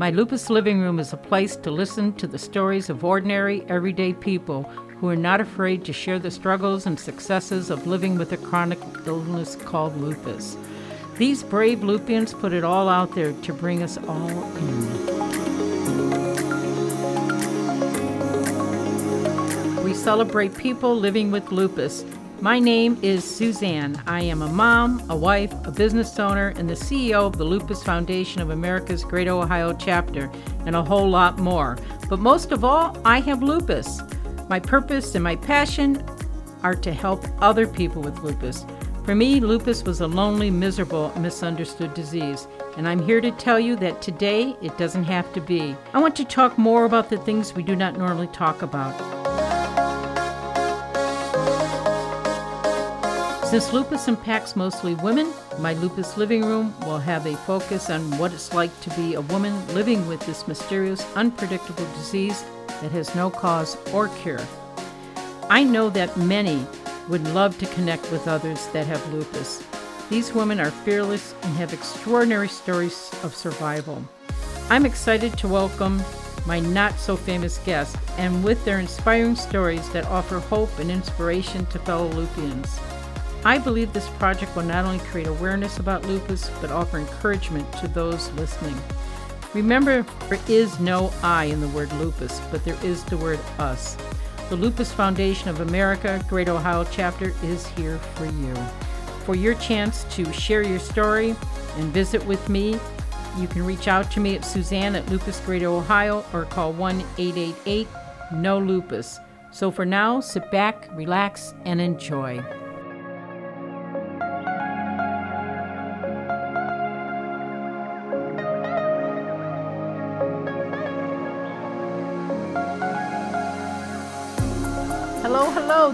My Lupus Living Room is a place to listen to the stories of ordinary, everyday people who are not afraid to share the struggles and successes of living with a chronic illness called lupus. These brave Lupians put it all out there to bring us all in. We celebrate people living with lupus. My name is Suzanne. I am a mom, a wife, a business owner, and the CEO of the Lupus Foundation of America's Great Ohio chapter, and a whole lot more. But most of all, I have lupus. My purpose and my passion are to help other people with lupus. For me, lupus was a lonely, miserable, misunderstood disease, and I'm here to tell you that today it doesn't have to be. I want to talk more about the things we do not normally talk about. Since lupus impacts mostly women, my Lupus Living Room will have a focus on what it's like to be a woman living with this mysterious, unpredictable disease that has no cause or cure. I know that many would love to connect with others that have lupus. These women are fearless and have extraordinary stories of survival. I'm excited to welcome my not so famous guests and with their inspiring stories that offer hope and inspiration to fellow Lupians. I believe this project will not only create awareness about lupus, but offer encouragement to those listening. Remember, there is no I in the word lupus, but there is the word us. The Lupus Foundation of America, Great Ohio chapter, is here for you. For your chance to share your story and visit with me, you can reach out to me at Suzanne at Lupus Greater Ohio or call 1 888 No Lupus. So for now, sit back, relax, and enjoy.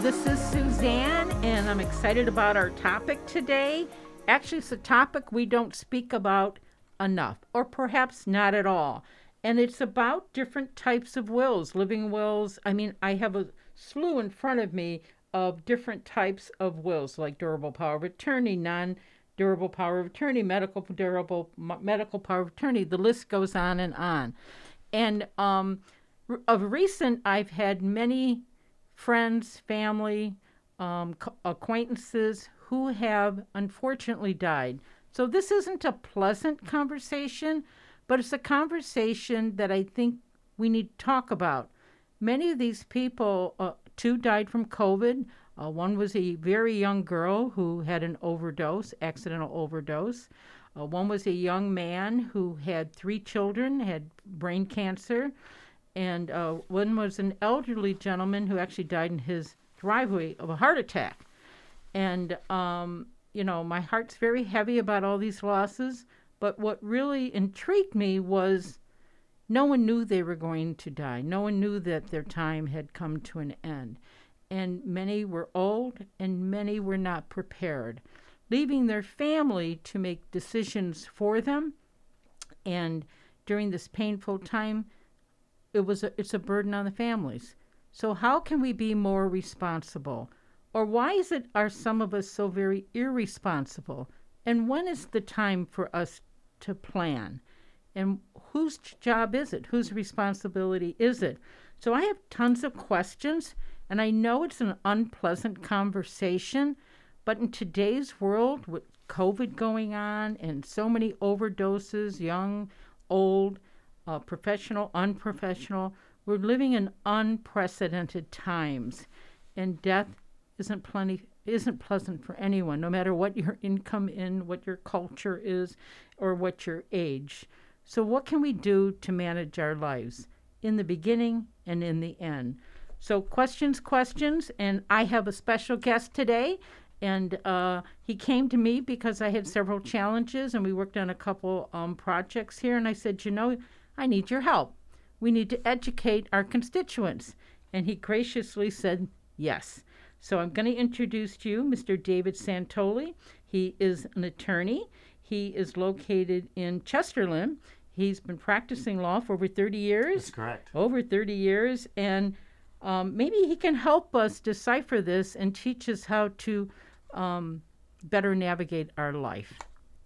This is Suzanne, and I'm excited about our topic today. Actually, it's a topic we don't speak about enough, or perhaps not at all. And it's about different types of wills, living wills. I mean, I have a slew in front of me of different types of wills, like durable power of attorney, non durable power of attorney, medical durable medical power of attorney. The list goes on and on. And um, of recent, I've had many friends, family, um, acquaintances who have unfortunately died. So this isn't a pleasant conversation, but it's a conversation that I think we need to talk about. Many of these people, uh, two died from COVID. Uh, one was a very young girl who had an overdose, accidental overdose. Uh, one was a young man who had three children, had brain cancer and uh, one was an elderly gentleman who actually died in his driveway of a heart attack. And, um, you know, my heart's very heavy about all these losses. But what really intrigued me was no one knew they were going to die. No one knew that their time had come to an end. And many were old and many were not prepared, leaving their family to make decisions for them. And during this painful time, it was a, it's a burden on the families. So how can we be more responsible? Or why is it are some of us so very irresponsible? And when is the time for us to plan? And whose job is it? Whose responsibility is it? So I have tons of questions, and I know it's an unpleasant conversation, but in today's world with COVID going on and so many overdoses, young, old, uh, professional, unprofessional. We're living in unprecedented times, and death isn't plenty isn't pleasant for anyone, no matter what your income in, what your culture is, or what your age. So, what can we do to manage our lives in the beginning and in the end? So, questions, questions, and I have a special guest today. And uh, he came to me because I had several challenges, and we worked on a couple um, projects here. And I said, you know, I need your help. We need to educate our constituents. And he graciously said, Yes. So I'm going to introduce to you Mr. David Santoli. He is an attorney. He is located in Chesterland. He's been practicing law for over 30 years. That's correct. Over 30 years. And um, maybe he can help us decipher this and teach us how to um, better navigate our life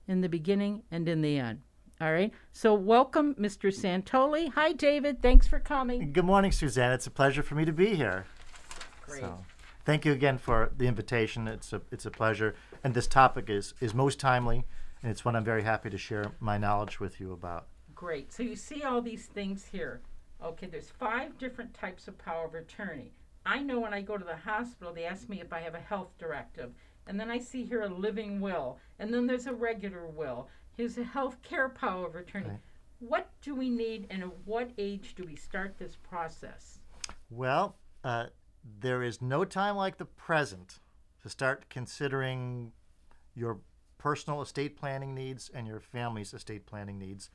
in the beginning and in the end. All right. So welcome, Mr. Santoli. Hi, David. Thanks for coming. Good morning, Suzanne. It's a pleasure for me to be here. Great. So, thank you again for the invitation. It's a it's a pleasure, and this topic is is most timely, and it's one I'm very happy to share my knowledge with you about. Great. So you see all these things here. Okay, there's five different types of power of attorney. I know when I go to the hospital, they ask me if I have a health directive. And then I see here a living will. And then there's a regular will. Here's a health care power of attorney. Right. What do we need and at what age do we start this process? Well, uh, there is no time like the present to start considering your personal estate planning needs and your family's estate planning needs.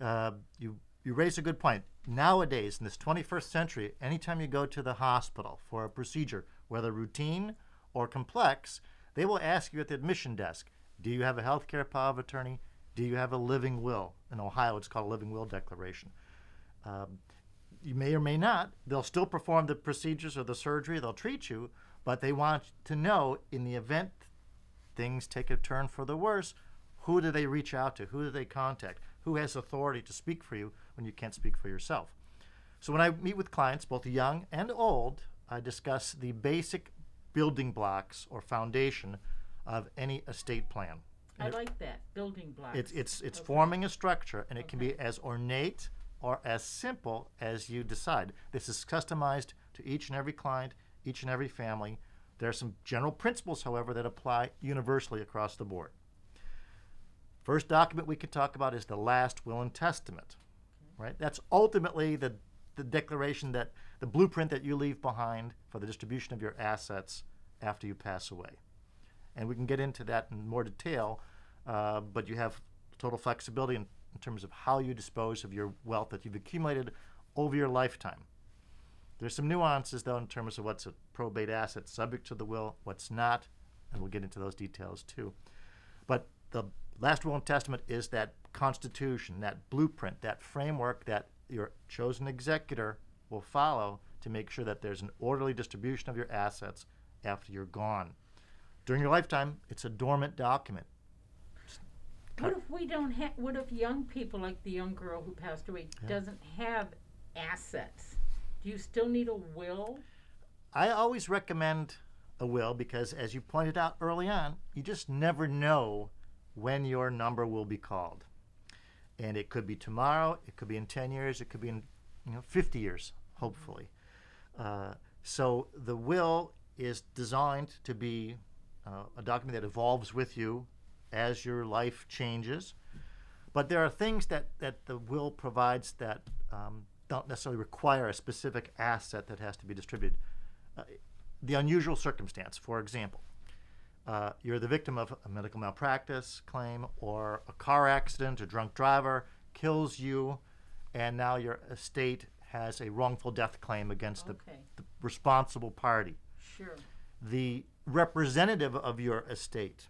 Uh, you you raise a good point. Nowadays, in this 21st century, anytime you go to the hospital for a procedure, whether routine or complex, they will ask you at the admission desk, do you have a healthcare power of attorney? Do you have a living will? In Ohio, it's called a living will declaration. Um, you may or may not. They'll still perform the procedures or the surgery. They'll treat you, but they want to know in the event things take a turn for the worse, who do they reach out to? Who do they contact? Who has authority to speak for you when you can't speak for yourself? So when I meet with clients, both young and old, I discuss the basic building blocks or foundation of any estate plan. I like that. Building blocks. It's it's it's Okay. forming a structure, and it can be as ornate or as simple as you decide. This is customized to each and every client, each and every family. There are some general principles, however, that apply universally across the board. First document we can talk about is the last will and testament. Right? That's ultimately the the declaration that the blueprint that you leave behind for the distribution of your assets after you pass away. And we can get into that in more detail, uh, but you have total flexibility in, in terms of how you dispose of your wealth that you've accumulated over your lifetime. There's some nuances, though, in terms of what's a probate asset subject to the will, what's not, and we'll get into those details too. But the last will and testament is that constitution, that blueprint, that framework that your chosen executor will follow to make sure that there's an orderly distribution of your assets after you're gone. During your lifetime, it's a dormant document. What if we don't have? What if young people, like the young girl who passed away, doesn't have assets? Do you still need a will? I always recommend a will because, as you pointed out early on, you just never know when your number will be called. And it could be tomorrow, it could be in 10 years, it could be in you know, 50 years, hopefully. Uh, so the will is designed to be uh, a document that evolves with you as your life changes. But there are things that, that the will provides that um, don't necessarily require a specific asset that has to be distributed. Uh, the unusual circumstance, for example, uh, you're the victim of a medical malpractice claim or a car accident, a drunk driver kills you, and now your estate has a wrongful death claim against the, the responsible party. Sure. The representative of your estate,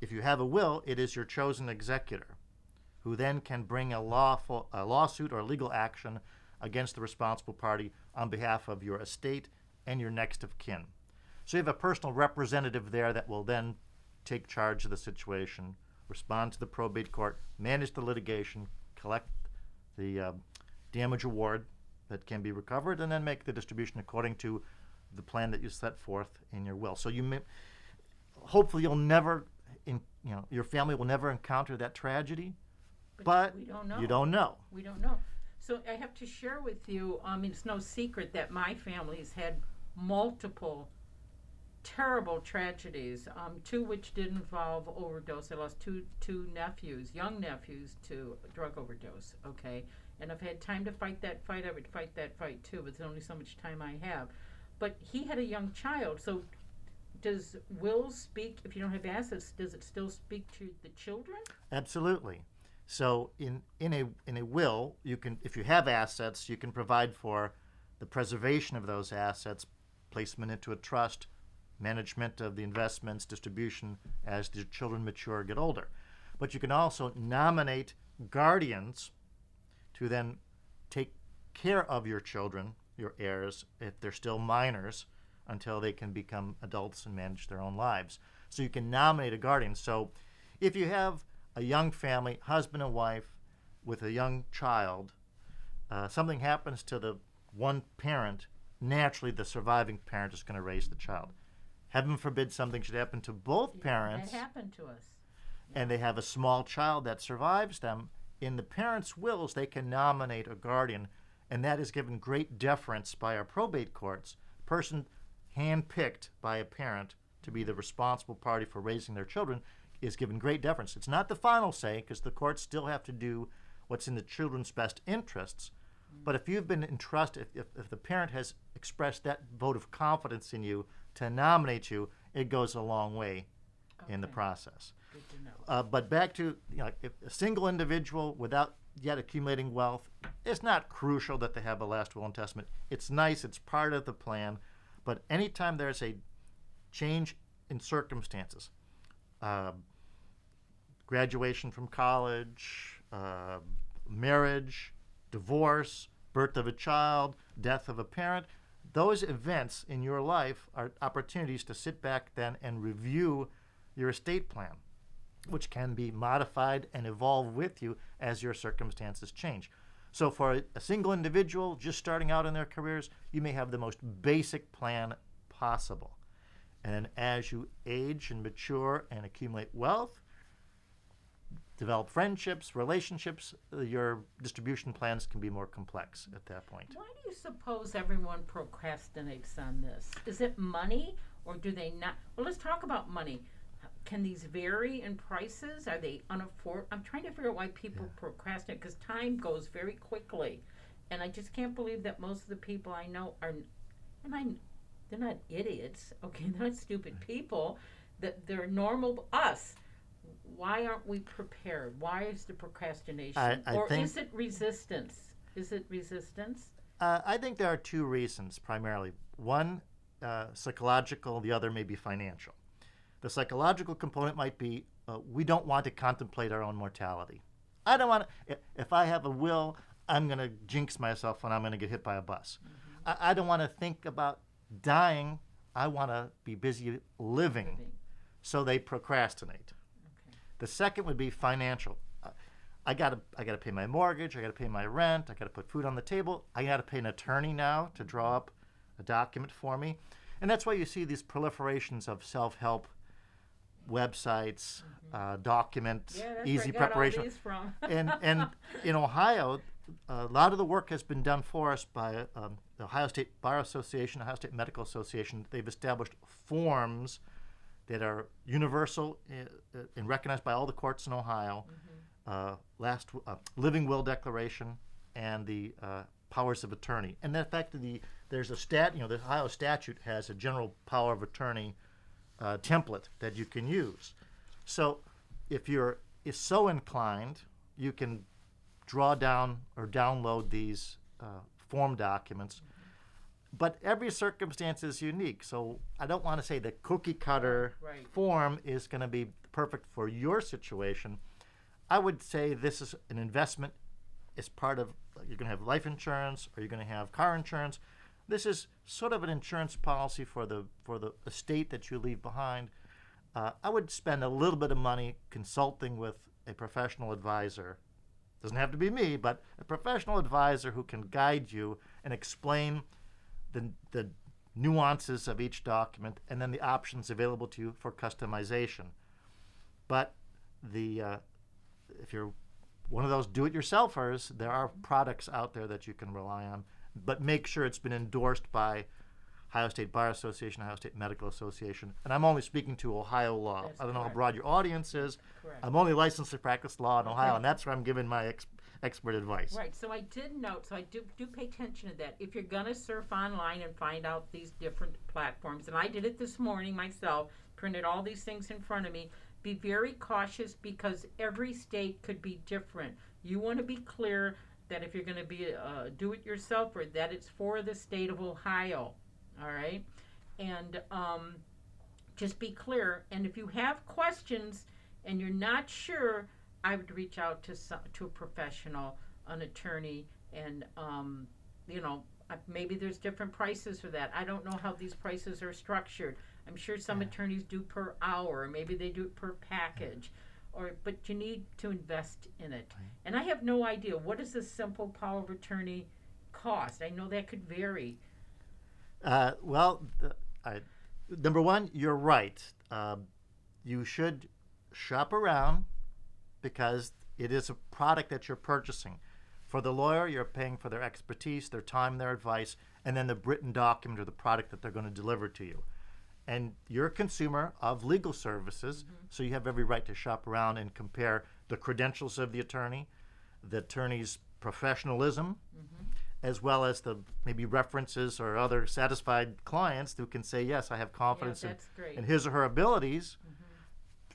if you have a will, it is your chosen executor, who then can bring a lawful a lawsuit or legal action against the responsible party on behalf of your estate and your next of kin. So you have a personal representative there that will then take charge of the situation, respond to the probate court, manage the litigation, collect the uh, damage award that can be recovered, and then make the distribution according to the plan that you set forth in your will. So you may, hopefully you'll never, in, you know, your family will never encounter that tragedy, but, we don't know. you don't know. We don't know. So I have to share with you. I mean, it's no secret that my family's had multiple terrible tragedies. Um, two which did involve overdose. I lost two two nephews, young nephews, to drug overdose. Okay, and I've had time to fight that fight. I would fight that fight too, but there's only so much time I have. But he had a young child, so. Does will speak if you don't have assets? Does it still speak to the children? Absolutely. So in in a in a will, you can if you have assets, you can provide for the preservation of those assets, placement into a trust, management of the investments, distribution as the children mature, get older. But you can also nominate guardians to then take care of your children, your heirs, if they're still minors, until they can become adults and manage their own lives. So you can nominate a guardian. So if you have a young family, husband and wife, with a young child, uh, something happens to the one parent, naturally the surviving parent is going to raise the child. Heaven forbid something should happen to both parents, That happened to us. and they have a small child that survives them. In the parents' wills, they can nominate a guardian, and that is given great deference by our probate courts. Person handpicked by a parent to be the responsible party for raising their children is given great deference. It's not the final say because the courts still have to do what's in the children's best interests. But if you've been entrusted, if, if the parent has expressed that vote of confidence in you to nominate you, it goes a long way in the process. Good to know. Uh, but back to you know, if a single individual without yet accumulating wealth, it's not crucial that they have a last will and testament. It's nice, it's part of the plan. But anytime there's a change in circumstances, uh, graduation from college, uh, marriage, divorce, birth of a child, death of a parent, those events in your life are opportunities to sit back then and review your estate plan which can be modified and evolve with you as your circumstances change. So, for a, single individual just starting out in their careers, you may have the most basic plan possible. And then, as you age and mature and accumulate wealth, develop friendships, relationships, your distribution plans can be more complex at that point. Why do you suppose everyone procrastinates on this? Is it money or do they not? Well, let's talk about money. Can these vary in prices? Are they unafford? I'm trying to figure out why people procrastinate because time goes very quickly, and I just can't believe that most of the people I know are, and I, they're not idiots. Okay, they're not stupid people. That they're normal us. Why aren't we prepared? Why is the procrastination? I- I or is it resistance? Is it resistance? Uh, I think there are two reasons primarily. One, uh, psychological, the other may be financial. The psychological component might be uh, we don't want to contemplate our own mortality. I don't want to, if I have a will, I'm going to jinx myself when I'm going to get hit by a bus. I, I don't want to think about dying. I want to be busy living. Living. So they procrastinate. Okay. The second would be financial. Uh, I gotta I gotta pay my mortgage. I gotta pay my rent. I gotta put food on the table. I gotta pay an attorney now to draw up a document for me, and that's why you see these proliferations of self-help websites, uh, document, Mm-hmm. Yeah, easy where I got preparation all these from. and and in Ohio, a lot of the work has been done for us by um, the Ohio State Bar Association, Ohio State Medical Association. They've established forms that are universal uh, and recognized by all the courts in Ohio. Uh, last uh, living will declaration and the uh, powers of attorney. And in fact, the there's a stat. You know, the Ohio statute has a general power of attorney uh, template that you can use. So if you're is so inclined, you can draw down or download these uh, form documents. But every circumstance is unique. So I don't want to say the cookie cutter Right. form is going to be perfect for your situation. I would say this is an investment as part of you're going to have life insurance or you're going to have car insurance. This is sort of an insurance policy for the for the estate that you leave behind. Uh, I would spend a little bit of money consulting with a professional advisor. Doesn't have to be me, but a professional advisor who can guide you and explain the the nuances of each document and then the options available to you for customization. But the uh, if you're one of those do-it-yourselfers, there are products out there that you can rely on, but make sure it's been endorsed by Ohio State Bar Association, Ohio State Medical Association, and I'm only speaking to Ohio law. That's I don't know how correct. broad your audience is. Correct. I'm only licensed to practice law in Ohio, and that's where I'm giving my ex- expert advice. Right. So I did note. So I do do pay attention to that. If you're gonna surf online and find out these different platforms, and I did it this morning myself, printed all these things in front of me. Be very cautious because every state could be different. You want to be clear that if you're going to be a do-it-yourselfer, that it's for the state of Ohio. All right, and um, just be clear. And if you have questions and you're not sure, I would reach out to some, to a professional, an attorney, and um, you know maybe there's different prices for that. I don't know how these prices are structured. I'm sure some attorneys do per hour, or maybe they do it per package, or but you need to invest in it. And I have no idea what does a simple power of attorney cost. I know that could vary. Uh, well, I, number one, you're right. Um, you should shop around because it is a product that you're purchasing. For the lawyer, you're paying for their expertise, their time, their advice, and then the written document or the product that they're going to deliver to you. And you're a consumer of legal services, mm-hmm. so you have every right to shop around and compare the credentials of the attorney, the attorney's professionalism, mm-hmm. as well as the maybe references or other satisfied clients who can say, yes, I have confidence in, in his or her abilities. Mm-hmm.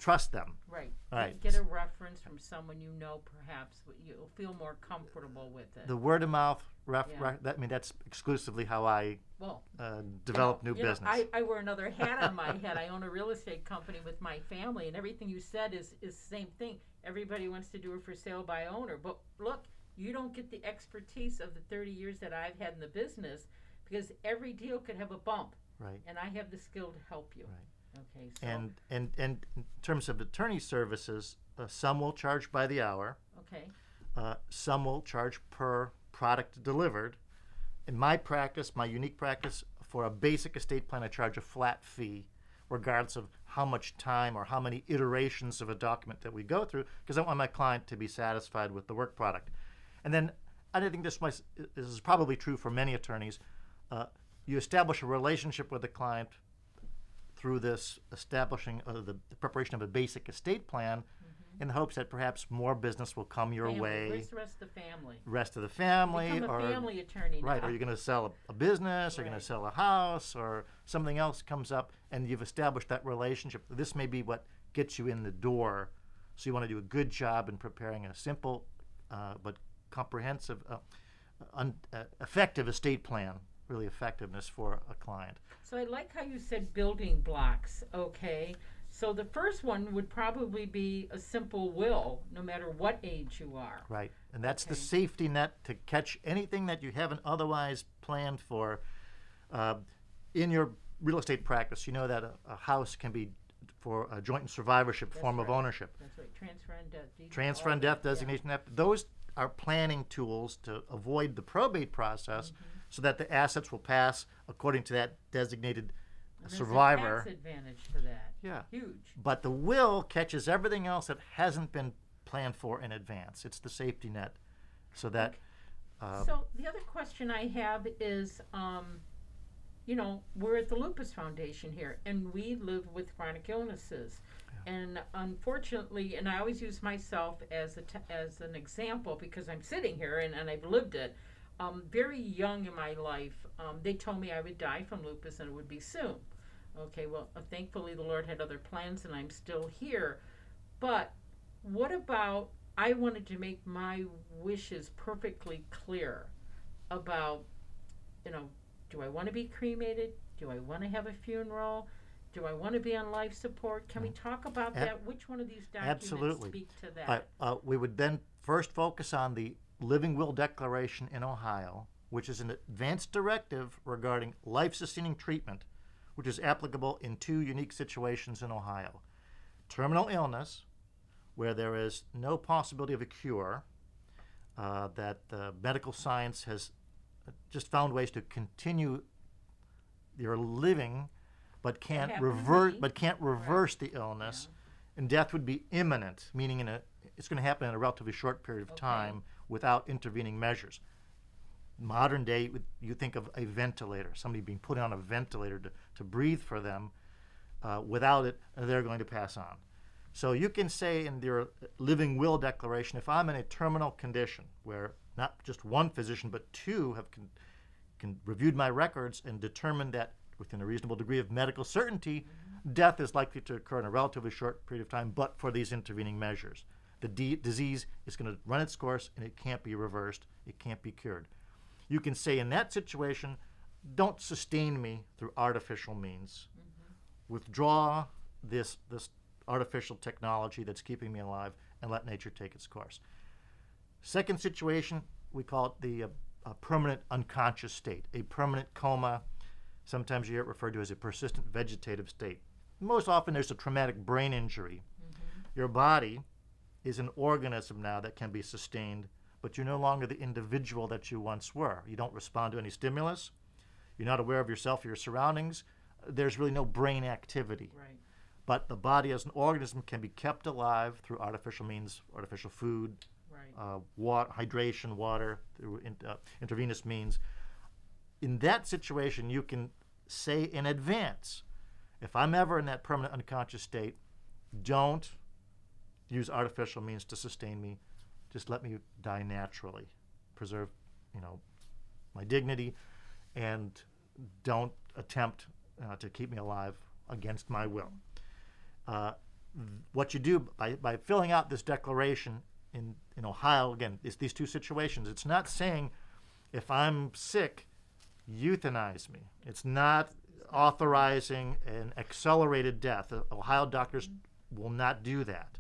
Trust them. Right. Right. Get, a reference from someone you know, perhaps but you'll feel more comfortable with it. The word of mouth, ref, Yeah. that, I mean, that's exclusively how I well, uh, develop new you know, business. I, I wear another hat on my head. I own a real estate company with my family, and everything you said is is the same thing. Everybody wants to do it for sale by owner, but look, you don't get the expertise of the 30 years that I've had in the business because every deal could have a bump, right. and I have the skill to help you. Right. Okay. So And, and, and in terms of attorney services, uh, some will charge by the hour, okay. uh, some will charge per product delivered. In my practice, my unique practice, for a basic estate plan, I charge a flat fee, regardless of how much time or how many iterations of a document that we go through, because I want my client to be satisfied with the work product. And then, and I think this, might, this is probably true for many attorneys, uh, you establish a relationship with the client through this establishing uh, the, the preparation of a basic estate plan in the hopes that perhaps more business will come your Family. way Where's the rest of the family? rest of the family Become a or family attorney right now. or you're going to sell a, a business or you're going to sell a house or something else comes up and you've established that relationship this may be what gets you in the door so you want to do a good job in preparing a simple uh, but comprehensive uh, un, uh, effective estate plan really effectiveness for a client So I like how you said building blocks, okay? So the first one would probably be a simple will, no matter what age you are. Right. And that's the safety net to catch anything that you haven't otherwise planned for. Uh, in your real estate practice, you know that a, a house can be for a joint and survivorship That's form of ownership. That's right, transfer on death. deed, Transfer on death designation, that- those are planning tools to avoid the probate process Mm-hmm. So that the assets will pass according to that designated there's a survivor. tax advantage to that. Yeah. Huge. But the will catches everything else that hasn't been planned for in advance. It's the safety net so that. Uh, so the other question I have is, um, you know, we're at the Lupus Foundation here, and we live with chronic illnesses. And unfortunately, and I always use myself as a t- as an example because I'm sitting here and, and I've lived it. Um, very young in my life, um, they told me I would die from lupus and it would be soon. Okay, well, uh, thankfully the Lord had other plans and I'm still here. But what about I wanted to make my wishes perfectly clear about, you know, do I want to be cremated? Do I want to have a funeral? Do I want to be on life support? Can we talk about Mm. Ab- that? Which one of these documents absolutely. speak to that? Uh, uh, we would then first focus on the Living Will Declaration in Ohio, which is an advanced directive regarding life sustaining treatment, which is applicable in two unique situations in Ohio. Terminal illness, where there is no possibility of a cure, uh, that uh, medical science has just found ways to continue your living but can't revert but can't reverse the illness and death would be imminent meaning in a it's going to happen in a relatively short period of Okay. time without intervening measures. Modern day you think of a ventilator somebody being put on a ventilator to, to breathe for them uh, without it they're going to pass on. So you can say in your living will declaration if i'm in a terminal condition where not just one physician but two have con- can reviewed my records and determined that within a reasonable degree of medical certainty, death is likely to occur in a relatively short period of time, but for these intervening measures. The d- disease is going to run its course and it can't be reversed, it can't be cured. You can say in that situation, don't sustain me through artificial means. Withdraw this, this artificial technology that's keeping me alive and let nature take its course. Second situation, we call it the uh, uh, permanent unconscious state, a permanent coma. Sometimes you hear it referred to as a persistent vegetative state. Most often, there's a traumatic brain injury. Your body is an organism now that can be sustained, but you're no longer the individual that you once were. You don't respond to any stimulus. You're not aware of yourself or your surroundings. There's really no brain activity. Right. But the body as an organism can be kept alive through artificial means, artificial food, Right. uh, water, hydration, water, through in, uh, intravenous means. In that situation, you can say in advance, if I'm ever in that permanent unconscious state, don't use artificial means to sustain me. Just let me die naturally. Preserve, you know, my dignity, and don't attempt uh, to keep me alive against my will. Uh, what you do by, by filling out this declaration in, in Ohio, again, it's these two situations. It's not saying if I'm sick, euthanize me. It's not authorizing an accelerated death. Ohio doctors will not do that.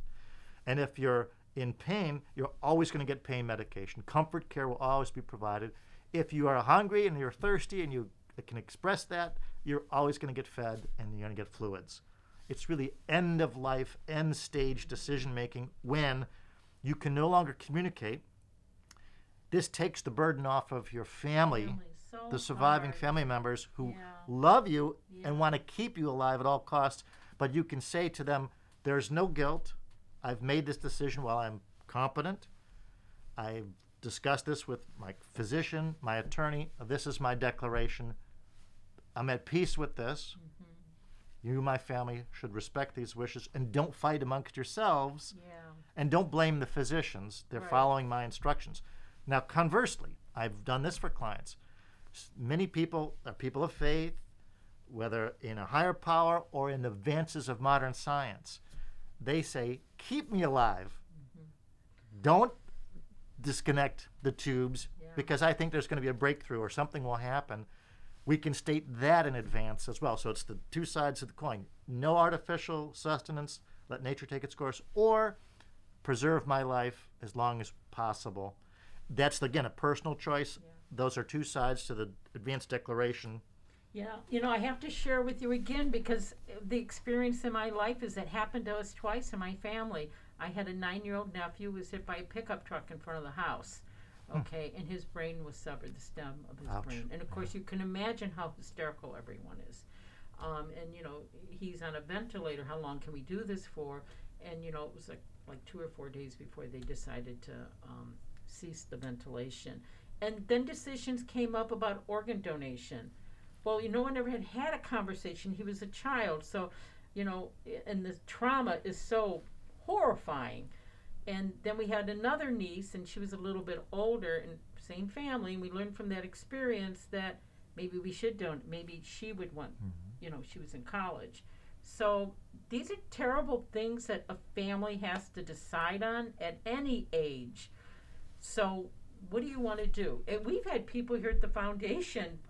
And if you're in pain, you're always going to get pain medication. Comfort care will always be provided. If you are hungry and you're thirsty and you can express that, you're always going to get fed and you're going to get fluids. It's really end of life, end stage decision making when you can no longer communicate. This takes the burden off of your family, Family, so the surviving hard. family members who Yeah. love you Yeah. and want to keep you alive at all costs. But you can say to them, There's no guilt. I've made this decision while I'm competent. I've discussed this with my physician, my attorney. This is my declaration. I'm at peace with this. Mm-hmm. You, my family, should respect these wishes and don't fight amongst yourselves Yeah. and don't blame the physicians. They're Right. following my instructions. Now, conversely, I've done this for clients. Many people are people of faith, whether in a higher power or in the advances of modern science. They say, Keep me alive. Don't disconnect the tubes Yeah. because I think there's going to be a breakthrough or something will happen. We can state that in advance as well. So it's the two sides of the coin. No artificial sustenance, let nature take its course, or preserve my life as long as possible. That's again a personal choice. Yeah. Those are two sides to the advanced declaration. Yeah, you know, I have to share with you again because the experience in my life is it happened to us twice in my family. I had a nine-year-old nephew who was hit by a pickup truck in front of the house. Okay, and his brain was severed, the stem of his Ouch. brain, and of course you can imagine how hysterical everyone is. Um, and you know, he's on a ventilator. How long can we do this for? And you know, it was like like two or four days before they decided to um, cease the ventilation. And then decisions came up about organ donation. Well, you know, one never had had a conversation. He was a child, so you know, and the trauma is so horrifying. And then we had another niece, and she was a little bit older, and same family. And we learned from that experience that maybe we should don't. Maybe she would want, mm-hmm. you know, she was in college. So these are terrible things that a family has to decide on at any age. So what do you want to do? And we've had people here at the foundation,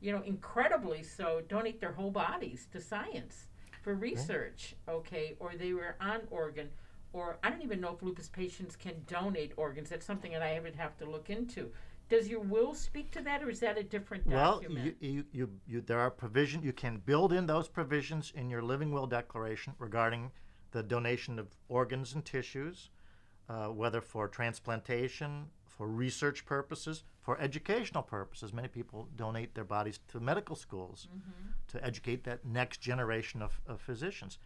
you know, incredibly so, donate their whole bodies to science for research, okay? Or they were on organ, or I don't even know if lupus patients can donate organs. That's something that I would have to look into. Does your will speak to that, or is that a different Well, you, you, you, you, there are provision. You can build in those provisions in your living will declaration regarding the donation of organs and tissues, uh, whether for transplantation, for research purposes, for educational purposes. Many people donate their bodies to medical schools to educate that next generation of, of physicians.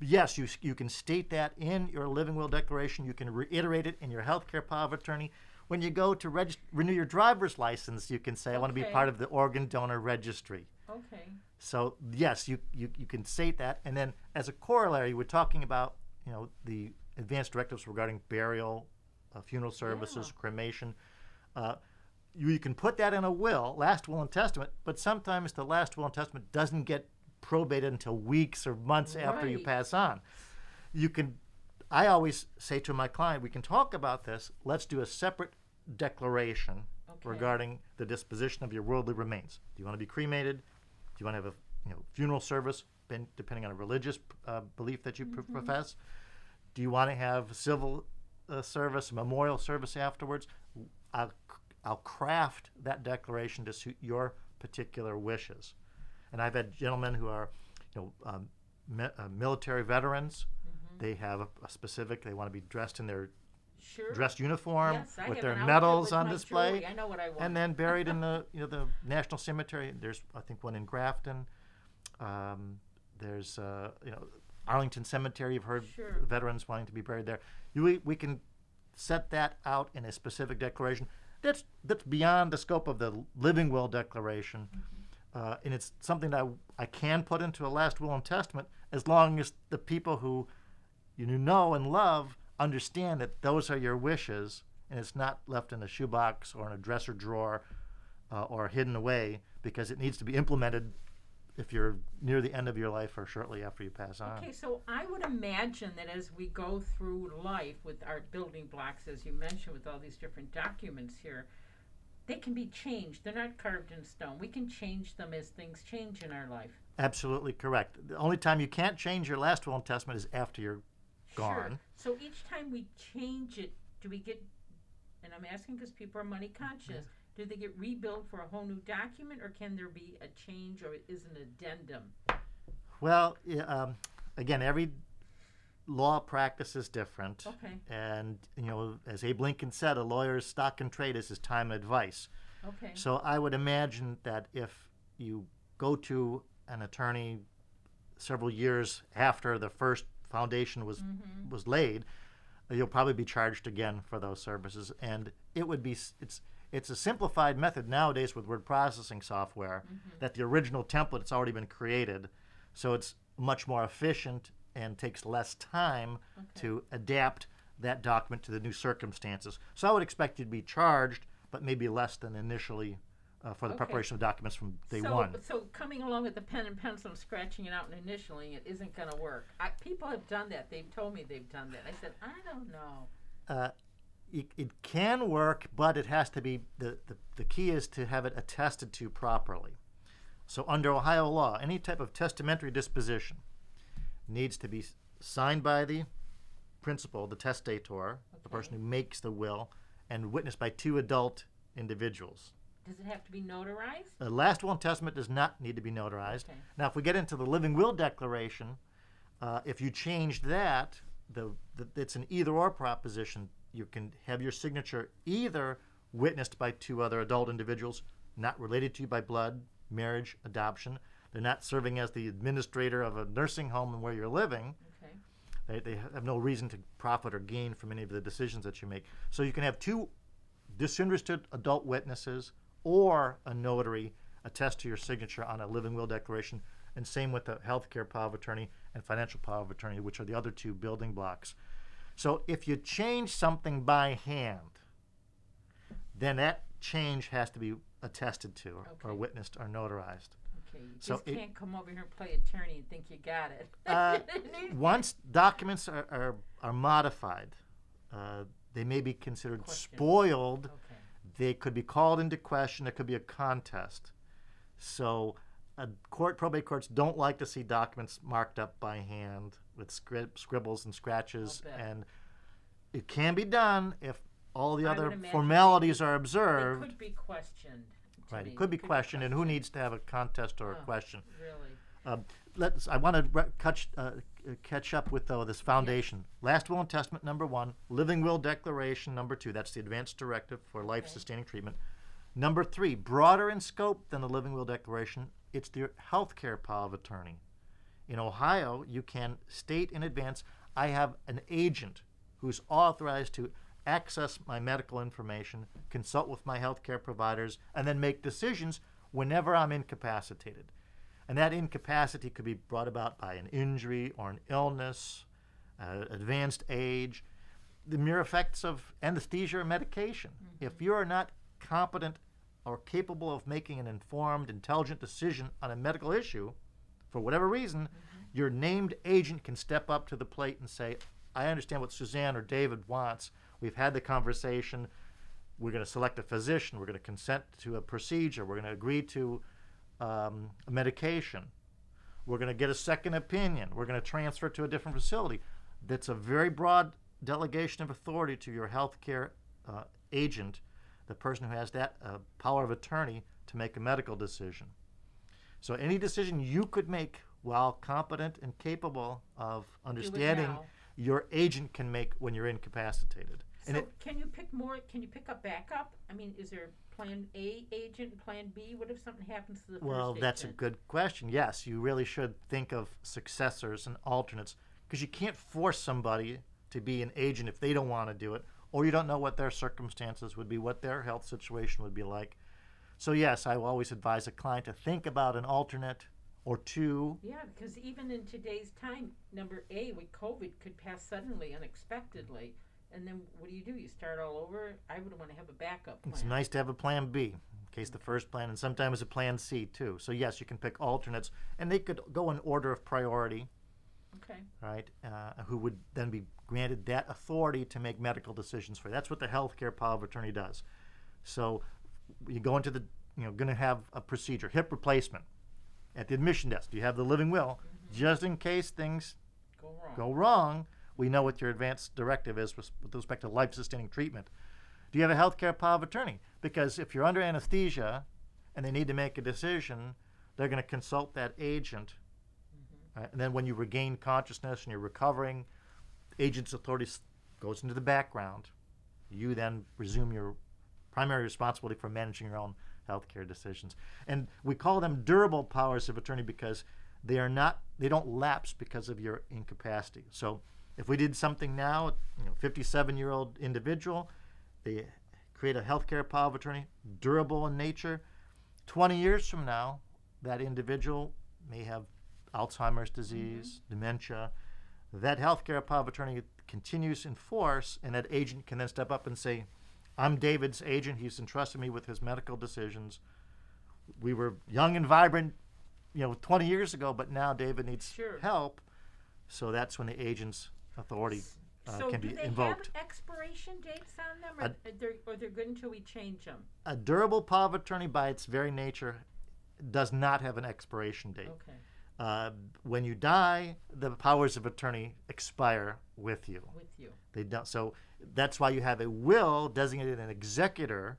Yes, you, you can state that in your living will declaration. You can reiterate it in your healthcare power of attorney. When you go to regist- renew your driver's license, you can say, I want to be part of the organ donor registry. okay. So yes, you, you, you can state that. And then as a corollary, we're talking about, you know, the advanced directives regarding burial, uh, funeral services, cremation. Uh, you, you can put that in a will, last will and testament, but sometimes the last will and testament doesn't get probated until weeks or months after you pass on. You can, I always say to my client, we can talk about this. Let's do a separate declaration Okay. regarding the disposition of your worldly remains. Do you want to be cremated? Do you want to have a you know, funeral service, depending on a religious uh, belief that you pr- profess? Do you want to have a civil uh, service, memorial service afterwards? I'll craft that declaration to suit your particular wishes. And I've had gentlemen who are, you know, um, mi- uh, military veterans They have a, a specific. They want to be dressed in their Sure. dress uniform Yes, with their medals on display, jewelry. I know what I want. and then buried in the you know the National Cemetery. There's I think one in Grafton. Um, there's uh, you know Arlington Cemetery. You've heard Sure. veterans wanting to be buried there. You, we, we can set that out in a specific declaration. That's that's beyond the scope of the living will declaration, uh, and it's something that I, I can put into a last will and testament as long as the people who you know and love understand that those are your wishes and it's not left in a shoebox or in a dresser drawer uh, or hidden away because it needs to be implemented if you're near the end of your life or shortly after you pass on. Okay, so I would imagine that as we go through life with our building blocks, as you mentioned, with all these different documents here, they can be changed. They're not carved in stone. We can change them as things change in our life. Absolutely correct. The only time you can't change your last will and testament is after you're gone. Sure. So each time we change it, do we get, and I'm asking because people are money conscious, mm-hmm. Do they get rebuilt for a whole new document or can there be a change or is an addendum? Well, yeah, um, again, every law practice is different. Okay. And, you know, as Abe Lincoln said, a lawyer's stock and trade is his time and advice. Okay. So I would imagine that if you go to an attorney several years after the first foundation was was laid, you'll probably be charged again for those services, and it would be it's it's a simplified method nowadays with word processing software that the original template has already been created, so it's much more efficient and takes less time to adapt that document to the new circumstances. So I would expect you to be charged, but maybe less than initially uh, for the Okay. preparation of documents from day so, one. So coming along with the pen and pencil and scratching it out and initialing it isn't going to work. I, people have done that. They've told me they've done that. I said, I don't know. uh, it, it can work, but it has to be the, the, the key is to have it attested to properly. So, under Ohio law, any type of testamentary disposition needs to be signed by the principal, the testator, the person who makes the will, and witnessed by two adult individuals. Does it have to be notarized? The last will and testament does not need to be notarized. Okay. Now, if we get into the living will declaration, uh, if you change that, the, the it's an either or proposition. You can have your signature either witnessed by two other adult individuals not related to you by blood, marriage, adoption. They're not serving as the administrator of a nursing home and where you're living. Okay. They, they have no reason to profit or gain from any of the decisions that you make. So you can have two disinterested adult witnesses or a notary attest to your signature on a living will declaration, and same with the healthcare power of attorney and financial power of attorney, which are the other two building blocks. So if you change something by hand, then that change has to be attested to or, or Okay. witnessed or notarized. Okay. You So just it- can't come over here and play attorney and think you got it. Uh, once documents are, are, are modified, uh, they may be considered Question. spoiled. okay. They could be called into question. There could be a contest. So, uh, court probate courts don't like to see documents marked up by hand with scrib- scribbles and scratches, and it can be done if all the I other would imagine formalities are observed. It observed. could be questioned. to Right, me. it could be questioned, and who needs to have a contest or a Oh. question? Really? Um, let's. I want to re- catch uh, uh, catch up with though this foundation. Last will and testament number one. Living will declaration number two. That's the advanced directive for life sustaining treatment. Number three, broader in scope than the living will declaration. It's the healthcare power of attorney. In Ohio, you can state in advance, I have an agent who's authorized to access my medical information, consult with my healthcare providers, and then make decisions whenever I'm incapacitated. And that incapacity could be brought about by an injury or an illness, uh, advanced age, the mere effects of anesthesia or medication. If you are not competent or capable of making an informed, intelligent decision on a medical issue, for whatever reason, your named agent can step up to the plate and say, I understand what Suzanne or David wants. We've had the conversation. We're going to select a physician. We're going to consent to a procedure. We're going to agree to um, a medication. We're going to get a second opinion. We're going to transfer to a different facility. That's a very broad delegation of authority to your healthcare uh, agent, the person who has that uh, power of attorney to make a medical decision. So any decision you could make while competent and capable of understanding now. your agent can make when you're incapacitated. So And it, can you pick more? Can you pick a backup? I mean, is there Plan A agent, and Plan B? What if something happens to the well, that's a good question. Yes, you really should think of successors and alternates because you can't force somebody to be an agent if they don't want to do it, or you don't know what their circumstances would be, what their health situation would be like. So, yes, I always advise a client to think about an alternate or two. Yeah, because even in today's time, number A with COVID could pass suddenly, unexpectedly, and then what do you do? You start all over. I would want to have a backup plan. It's nice to have a plan B in case the first plan, and sometimes a plan C too. So, yes, you can pick alternates, and they could go in order of priority. Okay. right? Uh, who would then be granted that authority to make medical decisions for you. That's what the healthcare power of attorney does. So you go into the, you know, going to have a procedure, hip replacement. At the admission desk, Do you have the living will, mm-hmm. just in case things Go wrong. go wrong. We know what your advance directive is with respect to life-sustaining treatment. Do you have a healthcare power of attorney? Because if you're under anesthesia and they need to make a decision, they're going to consult that agent. Mm-hmm. Right? And then when you regain consciousness and you're recovering, agent's authority goes into the background. You then resume your primary responsibility for managing your own healthcare decisions. And we call them durable powers of attorney because they are not they don't lapse because of your incapacity. So if we did something now, you know, 57 year old individual, they create a healthcare power of attorney, durable in nature. 20 years from now, that individual may have Alzheimer's disease, mm-hmm. dementia. That healthcare power of attorney continues in force, and that agent can then step up and say, I'm David's agent. He's entrusted me with his medical decisions. We were young and vibrant, you know, 20 years ago, but now David needs Sure. help. So that's when the agent's authority uh, so can do they have expiration dates on them, or, or they're, or they're good until we change them? A durable power of attorney, by its very nature, does not have an expiration date. Okay, Uh, when you die, the powers of attorney expire with you. with you. They don't. So that's why you have a will designated an executor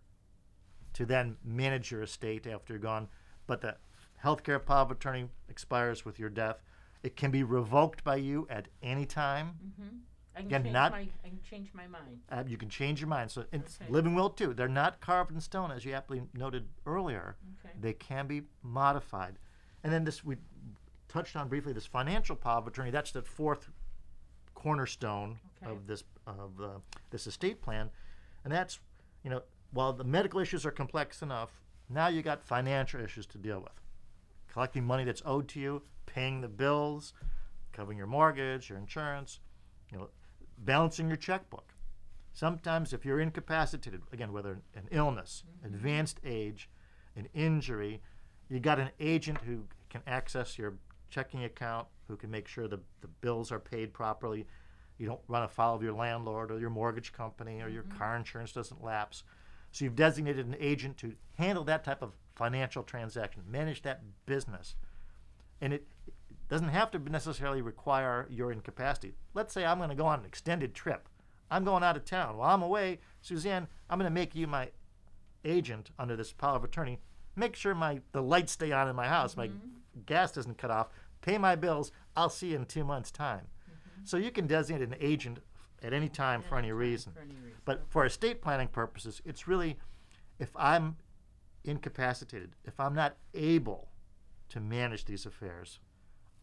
to then manage your estate after you're gone. But the healthcare power of attorney expires with your death. It can be revoked by you at any time. Mm-hmm. I can Again, change not- my I can change my mind. Uh, you can change your mind. So it's Okay. living will too. They're not carved in stone, as you aptly noted earlier. Okay. They can be modified. And then this we touched on briefly. This financial power of attorney. That's the fourth cornerstone Okay. of this of uh, this estate plan, and that's you know while the medical issues are complex enough, now you got financial issues to deal with. Collecting money that's owed to you, paying the bills, covering your mortgage, your insurance, you know, balancing your checkbook. Sometimes, if you're incapacitated, again, whether an illness, advanced age, an injury, you got an agent who can access your checking account, who can make sure the, the bills are paid properly. You don't run afoul of your landlord or your mortgage company or your mm-hmm. car insurance doesn't lapse. So you've designated an agent to handle that type of financial transaction, manage that business. And it, it doesn't have to necessarily require your incapacity. Let's say I'm going to go on an extended trip. I'm going out of town. While I'm away, Suzanne, I'm going to make you my agent under this power of attorney. Make sure my the lights stay on in my house, my mm-hmm. gas doesn't cut off. Pay my bills. I'll see you in two months' time. So you can designate an agent at any time for any Anytime, reason. For any reason. But for estate planning purposes, it's really if I'm incapacitated, if I'm not able to manage these affairs,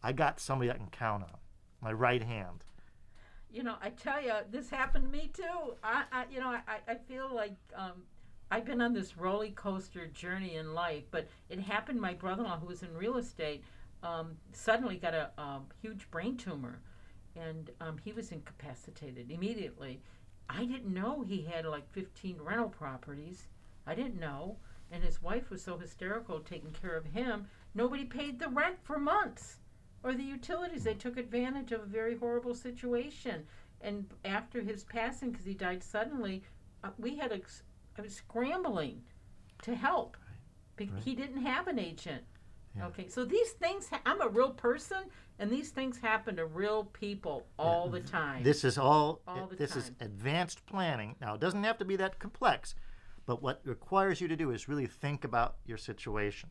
I got somebody I can count on, my right hand. you know, I tell you, this happened to me too. I, I you know, I, I feel like um, I've been on this roller coaster journey in life, but it happened. My brother-in-law, who was in real estate, um, suddenly got a um, huge brain tumor, and um, he was incapacitated immediately. I didn't know he had like 15 rental properties. I didn't know, and his wife was so hysterical taking care of him. Nobody paid the rent for months or the utilities. They took advantage of a very horrible situation. And after his passing, because he died suddenly, uh, we had a, I was scrambling to help. Be- Right. He didn't have an agent. Yeah. Okay, so these things, ha- I'm a real person, and these things happen to real people all the time. This is all. All the this is advanced planning. Now it doesn't have to be that complex, but what requires you to do is really think about your situation.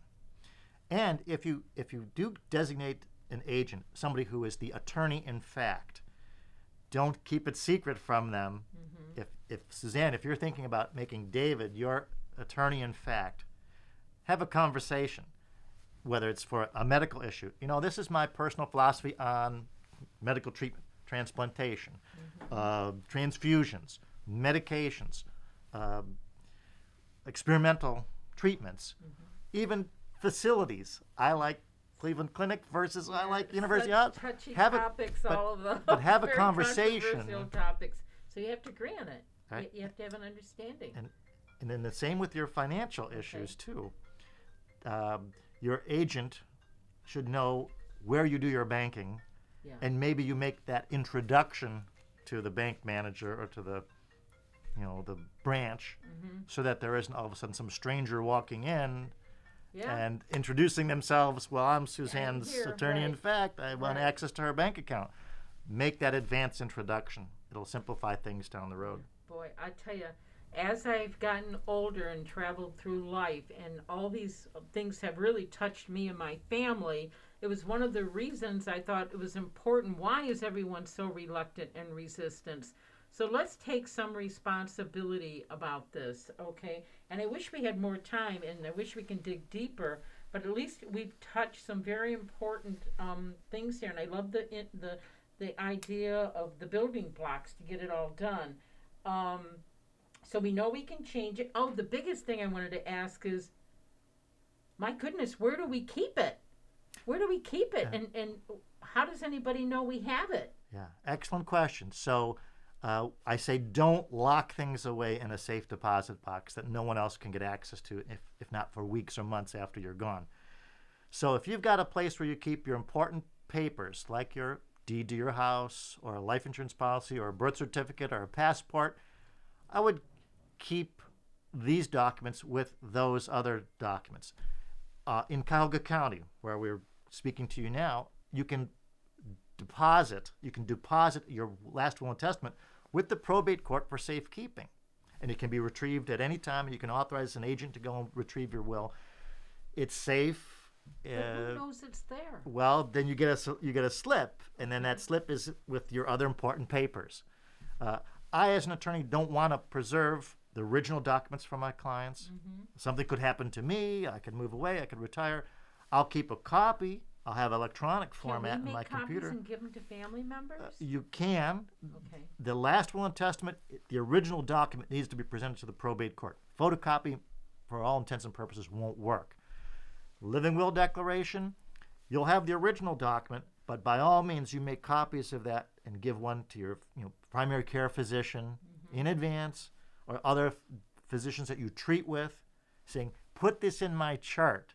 And if you if you do designate an agent, somebody who is the attorney in fact, don't keep it secret from them. Mm-hmm. If, if Suzanne, if you're thinking about making David your attorney in fact, have a conversation, whether it's for a medical issue. You know, this is my personal philosophy on medical treatment, transplantation, uh, transfusions, medications, um, experimental treatments, even facilities. I like Cleveland Clinic versus I like University of touchy have a- topics, but- all of them. but have a conversation. topics. So you have to agree on it. Right. You, have to have an understanding. and and then the same with your financial issues too. Um, your agent should know where you do your banking, Yeah. and maybe you make that introduction to the bank manager or to the, you know, the branch, Mm-hmm. so that there isn't all of a sudden some stranger walking in yeah. and introducing themselves. Well, I'm Suzanne's here, attorney. In fact, I want Right. access to her bank account. Make that advance introduction. It'll simplify things down the road. Boy, I tell you, as I've gotten older and traveled through life, and all these things have really touched me and my family, it was one of the reasons I thought it was important. Why is everyone so reluctant and resistant? So let's take some responsibility about this, okay? And I wish we had more time, and I wish we can dig deeper. But at least we've touched some very important um, things here, and I love the the the idea of the building blocks to get it all done. Um, so we know we can change it. Oh, the biggest thing I wanted to ask is, my goodness, where do we keep it? Where do we keep it? Yeah. And and how does anybody know we have it? Yeah, excellent question. So uh, I say don't lock things away in a safe deposit box that no one else can get access to, if, if not for weeks or months after you're gone. So if you've got a place where you keep your important papers, like your deed to your house, or a life insurance policy, or a birth certificate, or a passport, I would keep these documents with those other documents. Uh, in Cuyahoga County, where we're speaking to you now, you can deposit, you can deposit your last will and testament with the probate court for safekeeping. And it can be retrieved at any time, you can authorize an agent to go and retrieve your will. It's safe. But Uh, who knows it's there? well, then you get a you get a slip, and then that slip is with your other important papers. Uh, I, as an attorney, don't want to preserve the original documents from my clients. Something could happen to me. I could move away. I could retire. I'll keep a copy. I'll have electronic Can format we make in my copies computer. Uh, and give them to family members? You can. okay. The last will and testament, the original document needs to be presented to the probate court. Photocopy, for all intents and purposes, won't work. Living will declaration, you'll have the original document, but by all means, you make copies of that and give one to your you know, primary care physician in advance or other physicians that you treat with, saying, put this in my chart.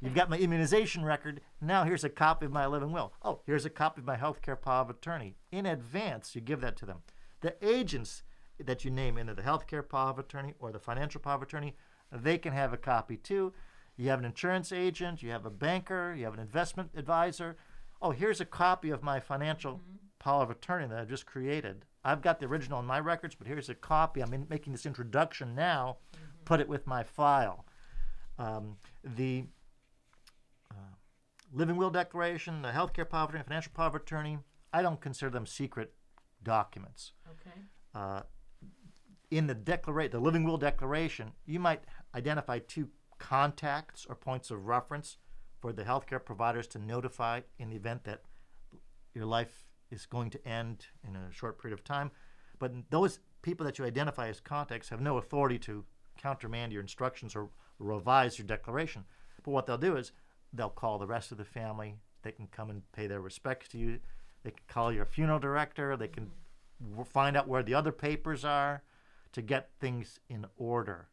You've got my immunization record. Now here's a copy of my living will. Oh, here's a copy of my healthcare power of attorney. In advance, you give that to them. The agents that you name into the healthcare power of attorney or the financial power of attorney, they can have a copy too. You have an insurance agent, you have a banker, you have an investment advisor. Oh, here's a copy of my financial mm-hmm. power of attorney that I just created. I've got the original in my records, but here's a copy. I'm in, making this introduction now. Put it with my file. Um, the living will declaration, the healthcare Power of attorney, financial Power of attorney, I don't consider them secret documents. Okay. Uh, in the declaration, the living will declaration, you might identify two contacts or points of reference for the healthcare providers to notify in the event that your life is going to end in a short period of time. But those people that you identify as contacts have no authority to countermand your instructions or revise your declaration. But what they'll do is they'll call the rest of the family. They can come and pay their respects to you. They can call your funeral director. They can find out where the other papers are to get things in order.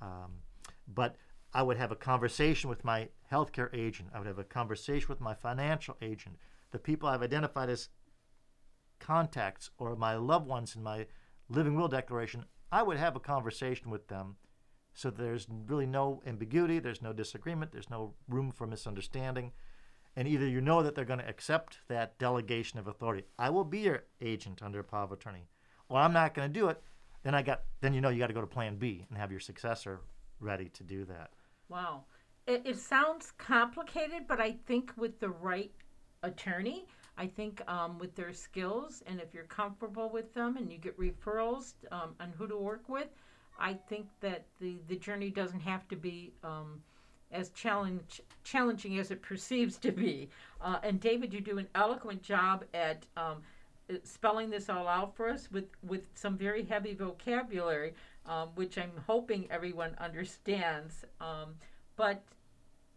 Um, but I would have a conversation with my healthcare agent. I would have a conversation with my financial agent. The people I've identified as contacts or my loved ones in my living will declaration, I would have a conversation with them so there's really no ambiguity, there's no disagreement, there's no room for misunderstanding. And either you know that they're going to accept that delegation of authority. I will be your agent under a power of attorney. Or I'm not going to do it. Then I got then you know you got to go to plan B and have your successor ready to do that. Wow. It, it sounds complicated, but I think with the right attorney, I think um, with their skills, and if you're comfortable with them and you get referrals um, on who to work with, I think that the, the journey doesn't have to be um, as challenge, challenging as it perceives to be. Uh, and David, you do an eloquent job at um, uh, spelling this all out for us with, with some very heavy vocabulary, um, which I'm hoping everyone understands. Um, but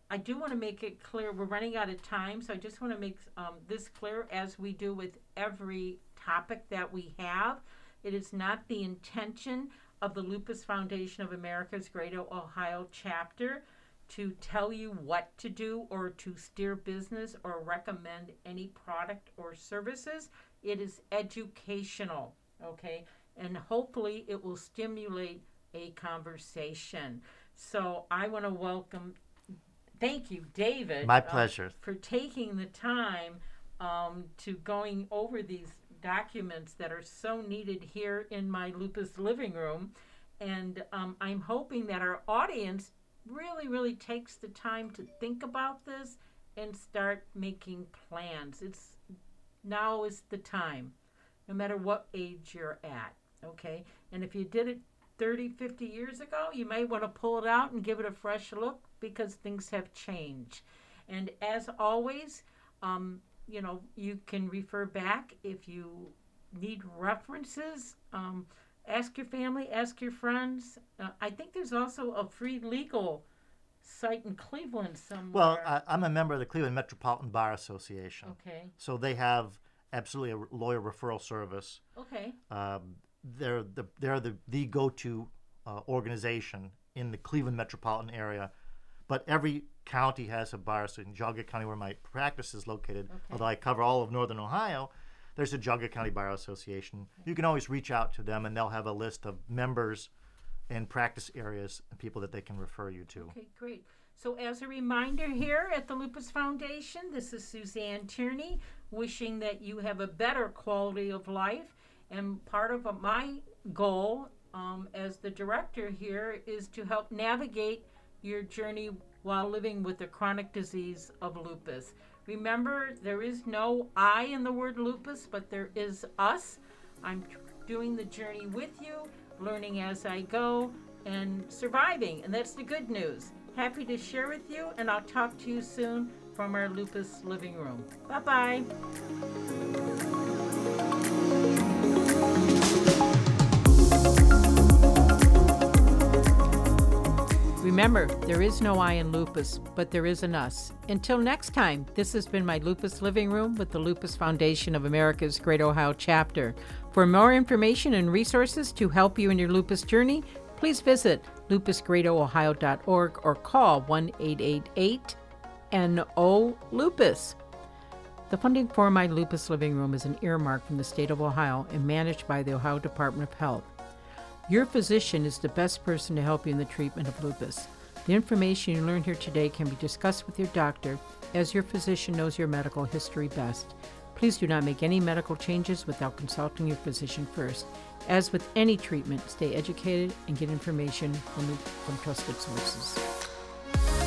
I do want to make it clear we're running out of time, so I just want to make um, this clear as we do with every topic that we have. It is not the intention of the Lupus Foundation of America's Greater Ohio chapter to tell you what to do or to steer business or recommend any product or services. It is educational, okay? And hopefully it will stimulate a conversation. So I want to welcome, thank you, David. My uh, pleasure. for taking the time um, to going over these documents that are so needed here in my lupus living room. And um, I'm hoping that our audience really, really takes the time to think about this and start making plans. It's now is the time, no matter what age you're at. Okay. And if you did it 30, 50 years ago, you may want to pull it out and give it a fresh look because things have changed. And as always, um, you know, you can refer back if you need references. Um, ask your family, ask your friends. Uh, I think there's also a free legal site in Cleveland somewhere. Well, I, I'm a member of the Cleveland Metropolitan Bar Association. okay, So they have absolutely a lawyer referral service. okay, Um, they're the they're the the go-to uh, organization in the Cleveland metropolitan area, but every county has a bar. So in Geauga County, where my practice is located, although I cover all of northern Ohio, there's a Geauga County Bar Association. You can always reach out to them, and they'll have a list of members and practice areas and people that they can refer you to. okay, great. So, as a reminder here at the Lupus Foundation, this is Suzanne Tierney wishing that you have a better quality of life. And part of my goal um, as the director here is to help navigate your journey while living with the chronic disease of lupus. Remember, there is no I in the word lupus, but there is us. I'm doing the journey with you, learning as I go, and surviving. And that's the good news. Happy to share with you, and I'll talk to you soon from our lupus living room. Bye bye. Remember, there is no I in lupus, but there is an us. Until next time, this has been my Lupus Living Room with the Lupus Foundation of America's Great Ohio Chapter. For more information and resources to help you in your lupus journey, please visit lupusgreatohio.org or call 1 888 NO Lupus. The funding for my Lupus Living Room is an earmark from the state of Ohio and managed by the Ohio Department of Health. Your physician is the best person to help you in the treatment of lupus. The information you learn here today can be discussed with your doctor, as your physician knows your medical history best. Please do not make any medical changes without consulting your physician first. As with any treatment, stay educated and get information from, from trusted sources.